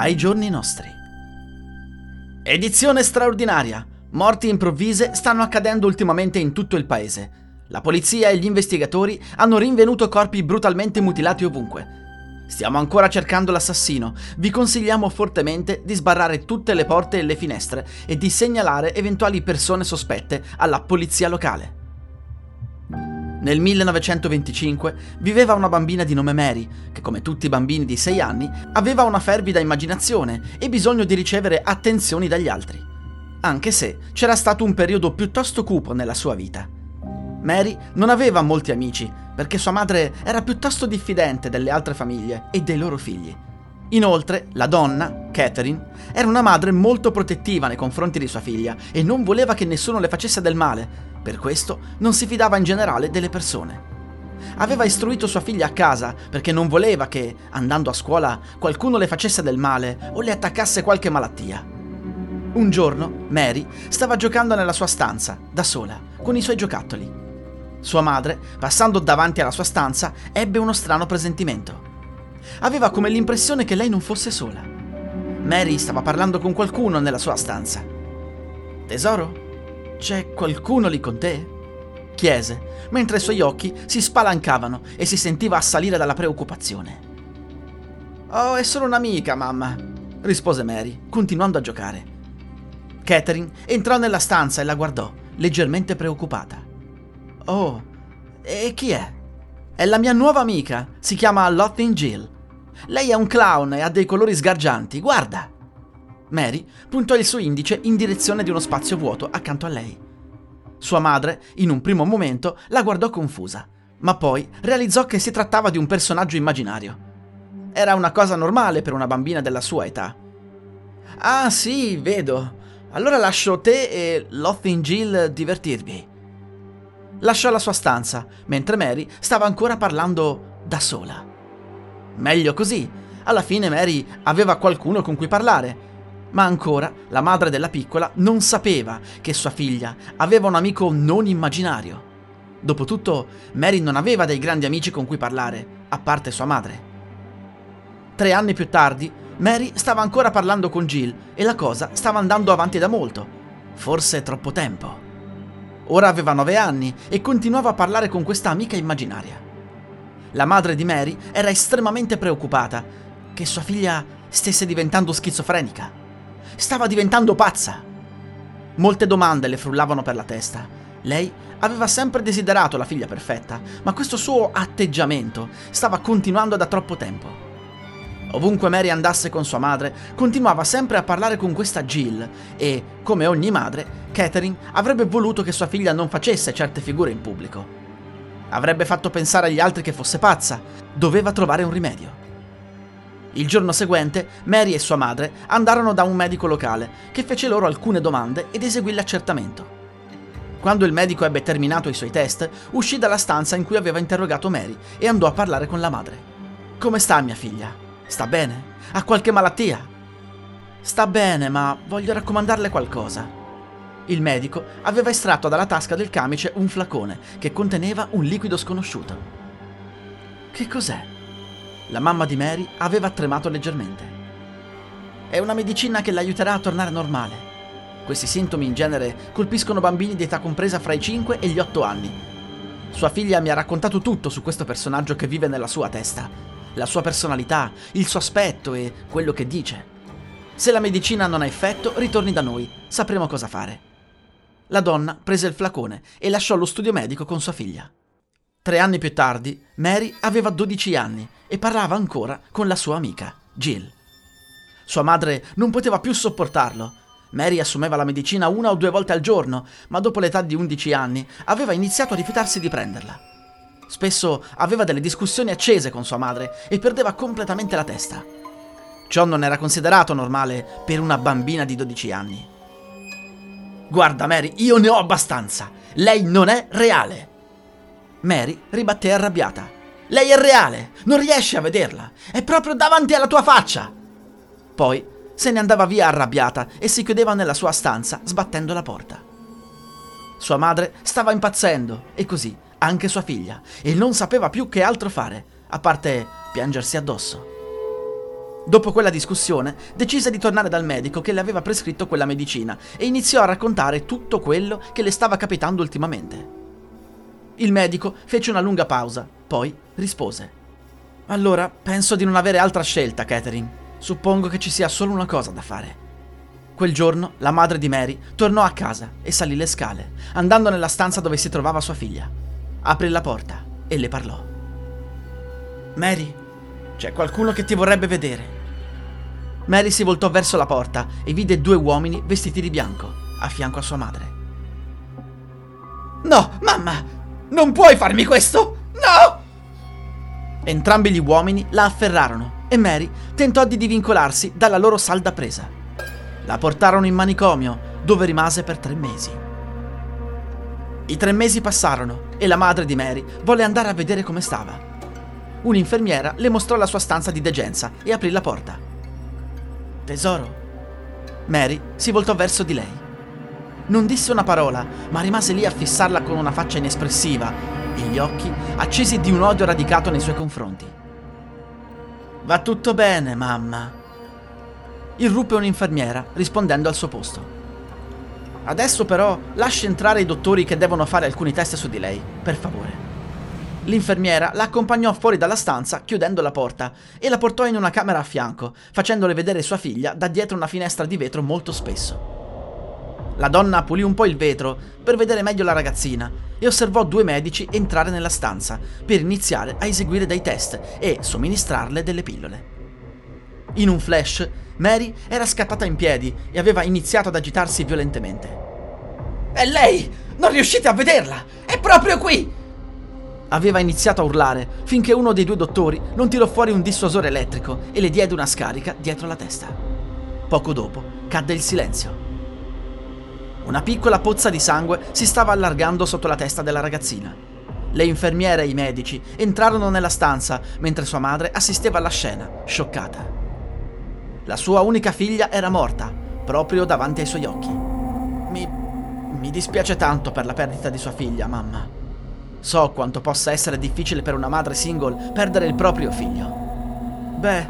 ai giorni nostri. Edizione straordinaria. Morti improvvise stanno accadendo ultimamente in tutto il paese. La polizia e gli investigatori hanno rinvenuto corpi brutalmente mutilati ovunque. Stiamo ancora cercando l'assassino. Vi consigliamo fortemente di sbarrare tutte le porte e le finestre e di segnalare eventuali persone sospette alla polizia locale. Nel 1925 viveva una bambina di nome Mary, che come tutti i bambini di 6 anni aveva una fervida immaginazione e bisogno di ricevere attenzioni dagli altri, anche se c'era stato un periodo piuttosto cupo nella sua vita. Mary non aveva molti amici, perché sua madre era piuttosto diffidente delle altre famiglie e dei loro figli. Inoltre, la donna, Catherine, era una madre molto protettiva nei confronti di sua figlia e non voleva che nessuno le facesse del male, per questo non si fidava in generale delle persone. Aveva istruito sua figlia a casa perché non voleva che, andando a scuola, qualcuno le facesse del male o le attaccasse qualche malattia. Un giorno, Mary stava giocando nella sua stanza, da sola, con i suoi giocattoli. Sua madre, passando davanti alla sua stanza, ebbe uno strano presentimento. Aveva come l'impressione che lei non fosse sola. Mary stava parlando con qualcuno nella sua stanza. Tesoro? C'è qualcuno lì con te? chiese, mentre i suoi occhi si spalancavano e si sentiva assalire dalla preoccupazione. Oh, è solo un'amica, mamma, rispose Mary, continuando a giocare. Catherine entrò nella stanza e la guardò, leggermente preoccupata. Oh, e chi è? È la mia nuova amica, si chiama Lothin Jill. Lei è un clown e ha dei colori sgargianti, guarda! Mary puntò il suo indice in direzione di uno spazio vuoto accanto a lei. Sua madre, in un primo momento, la guardò confusa, ma poi realizzò che si trattava di un personaggio immaginario. Era una cosa normale per una bambina della sua età. Ah sì, vedo. Allora lascio te e Lothin Jill divertirvi. Lasciò la sua stanza, mentre Mary stava ancora parlando da sola. Meglio così. Alla fine Mary aveva qualcuno con cui parlare ma ancora la madre della piccola non sapeva che sua figlia aveva un amico non immaginario. Dopotutto, Mary non aveva dei grandi amici con cui parlare, a parte sua madre. Tre anni più tardi, Mary stava ancora parlando con Jill e la cosa stava andando avanti da molto, forse troppo tempo. Ora aveva nove anni e continuava a parlare con questa amica immaginaria. La madre di Mary era estremamente preoccupata che sua figlia stesse diventando schizofrenica. Stava diventando pazza. Molte domande le frullavano per la testa. Lei aveva sempre desiderato la figlia perfetta, ma questo suo atteggiamento stava continuando da troppo tempo. Ovunque Mary andasse con sua madre, continuava sempre a parlare con questa Jill e, come ogni madre, Catherine avrebbe voluto che sua figlia non facesse certe figure in pubblico. Avrebbe fatto pensare agli altri che fosse pazza, doveva trovare un rimedio. Il giorno seguente, Mary e sua madre andarono da un medico locale, che fece loro alcune domande ed eseguì l'accertamento. Quando il medico ebbe terminato i suoi test, uscì dalla stanza in cui aveva interrogato Mary e andò a parlare con la madre. Come sta mia figlia? Sta bene? Ha qualche malattia? Sta bene, ma voglio raccomandarle qualcosa. Il medico aveva estratto dalla tasca del camice un flacone che conteneva un liquido sconosciuto. Che cos'è? La mamma di Mary aveva tremato leggermente. È una medicina che l'aiuterà a tornare normale. Questi sintomi in genere colpiscono bambini di età compresa fra i 5 e gli 8 anni. Sua figlia mi ha raccontato tutto su questo personaggio che vive nella sua testa, la sua personalità, il suo aspetto e quello che dice. Se la medicina non ha effetto, ritorni da noi, sapremo cosa fare. La donna prese il flacone e lasciò lo studio medico con sua figlia. Tre anni più tardi, Mary aveva 12 anni e parlava ancora con la sua amica, Jill. Sua madre non poteva più sopportarlo. Mary assumeva la medicina una o due volte al giorno, ma dopo l'età di 11 anni aveva iniziato a rifiutarsi di prenderla. Spesso aveva delle discussioni accese con sua madre e perdeva completamente la testa. Ciò non era considerato normale per una bambina di 12 anni. Guarda Mary, io ne ho abbastanza. Lei non è reale. Mary ribatté arrabbiata. Lei è reale, non riesci a vederla, è proprio davanti alla tua faccia. Poi se ne andava via arrabbiata e si chiudeva nella sua stanza sbattendo la porta. Sua madre stava impazzendo e così anche sua figlia e non sapeva più che altro fare, a parte piangersi addosso. Dopo quella discussione, decise di tornare dal medico che le aveva prescritto quella medicina e iniziò a raccontare tutto quello che le stava capitando ultimamente. Il medico fece una lunga pausa, poi rispose. Allora, penso di non avere altra scelta, Catherine. Suppongo che ci sia solo una cosa da fare. Quel giorno la madre di Mary tornò a casa e salì le scale, andando nella stanza dove si trovava sua figlia. Aprì la porta e le parlò. Mary, c'è qualcuno che ti vorrebbe vedere. Mary si voltò verso la porta e vide due uomini vestiti di bianco a fianco a sua madre. No, mamma! Non puoi farmi questo! No! Entrambi gli uomini la afferrarono e Mary tentò di divincolarsi dalla loro salda presa. La portarono in manicomio, dove rimase per tre mesi. I tre mesi passarono e la madre di Mary volle andare a vedere come stava. Un'infermiera le mostrò la sua stanza di degenza e aprì la porta. Tesoro. Mary si voltò verso di lei. Non disse una parola, ma rimase lì a fissarla con una faccia inespressiva e gli occhi accesi di un odio radicato nei suoi confronti. Va tutto bene, mamma. Irruppe un'infermiera rispondendo al suo posto. Adesso però lasci entrare i dottori che devono fare alcuni test su di lei, per favore. L'infermiera la accompagnò fuori dalla stanza chiudendo la porta e la portò in una camera a fianco, facendole vedere sua figlia da dietro una finestra di vetro molto spesso. La donna pulì un po' il vetro per vedere meglio la ragazzina e osservò due medici entrare nella stanza per iniziare a eseguire dei test e somministrarle delle pillole. In un flash, Mary era scattata in piedi e aveva iniziato ad agitarsi violentemente. È lei! Non riuscite a vederla! È proprio qui! Aveva iniziato a urlare finché uno dei due dottori non tirò fuori un dissuasore elettrico e le diede una scarica dietro la testa. Poco dopo cadde il silenzio. Una piccola pozza di sangue si stava allargando sotto la testa della ragazzina. Le infermiere e i medici entrarono nella stanza mentre sua madre assisteva alla scena, scioccata. La sua unica figlia era morta, proprio davanti ai suoi occhi. Mi, mi dispiace tanto per la perdita di sua figlia, mamma. So quanto possa essere difficile per una madre single perdere il proprio figlio. Beh,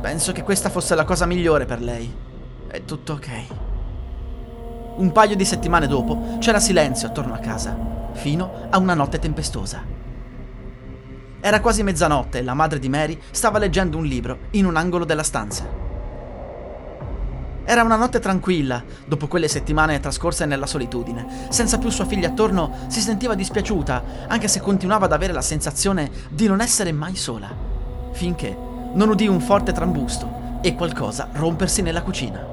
penso che questa fosse la cosa migliore per lei. È tutto ok. Un paio di settimane dopo c'era silenzio attorno a casa, fino a una notte tempestosa. Era quasi mezzanotte e la madre di Mary stava leggendo un libro in un angolo della stanza. Era una notte tranquilla, dopo quelle settimane trascorse nella solitudine. Senza più sua figlia attorno, si sentiva dispiaciuta, anche se continuava ad avere la sensazione di non essere mai sola. Finché non udì un forte trambusto e qualcosa rompersi nella cucina.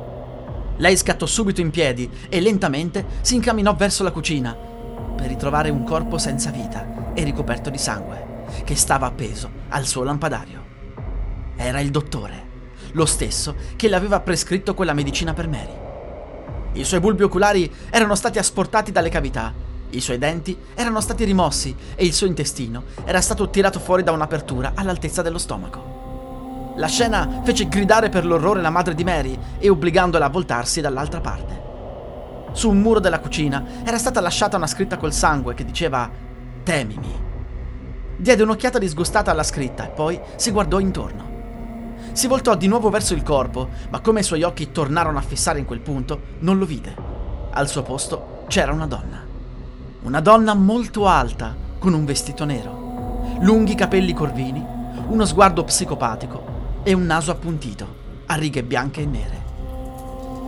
Lei scattò subito in piedi e lentamente si incamminò verso la cucina per ritrovare un corpo senza vita e ricoperto di sangue, che stava appeso al suo lampadario. Era il dottore lo stesso che le aveva prescritto quella medicina per Mary. I suoi bulbi oculari erano stati asportati dalle cavità, i suoi denti erano stati rimossi e il suo intestino era stato tirato fuori da un'apertura all'altezza dello stomaco. La scena fece gridare per l'orrore la madre di Mary e obbligandola a voltarsi dall'altra parte. Su un muro della cucina era stata lasciata una scritta col sangue che diceva Temimi. Diede un'occhiata disgustata alla scritta e poi si guardò intorno. Si voltò di nuovo verso il corpo, ma come i suoi occhi tornarono a fissare in quel punto, non lo vide. Al suo posto c'era una donna. Una donna molto alta, con un vestito nero, lunghi capelli corvini, uno sguardo psicopatico e un naso appuntito, a righe bianche e nere.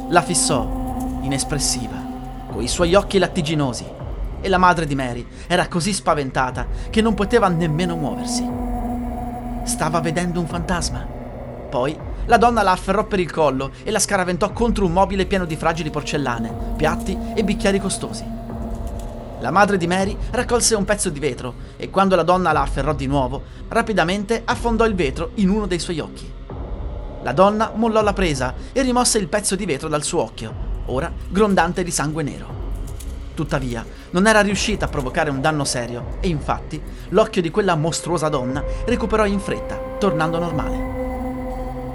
La fissò, inespressiva, coi suoi occhi lattiginosi, e la madre di Mary era così spaventata che non poteva nemmeno muoversi. Stava vedendo un fantasma. Poi la donna la afferrò per il collo e la scaraventò contro un mobile pieno di fragili porcellane, piatti e bicchieri costosi. La madre di Mary raccolse un pezzo di vetro e quando la donna la afferrò di nuovo, rapidamente affondò il vetro in uno dei suoi occhi. La donna mollò la presa e rimosse il pezzo di vetro dal suo occhio, ora grondante di sangue nero. Tuttavia, non era riuscita a provocare un danno serio e infatti l'occhio di quella mostruosa donna recuperò in fretta, tornando normale.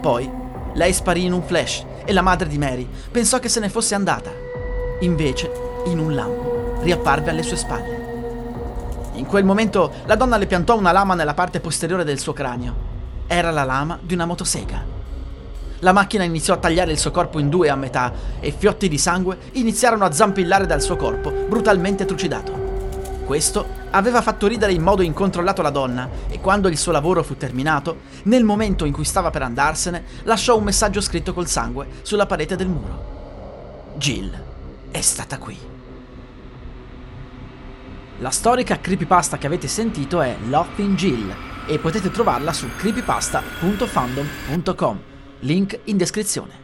Poi lei sparì in un flash e la madre di Mary pensò che se ne fosse andata. Invece, in un lampo, riapparve alle sue spalle. In quel momento la donna le piantò una lama nella parte posteriore del suo cranio. Era la lama di una motosega. La macchina iniziò a tagliare il suo corpo in due a metà e fiotti di sangue iniziarono a zampillare dal suo corpo, brutalmente trucidato. Questo aveva fatto ridere in modo incontrollato la donna e quando il suo lavoro fu terminato, nel momento in cui stava per andarsene, lasciò un messaggio scritto col sangue sulla parete del muro. Jill è stata qui. La storica creepypasta che avete sentito è Laughing Jill e potete trovarla su creepypasta.fandom.com. Link in descrizione.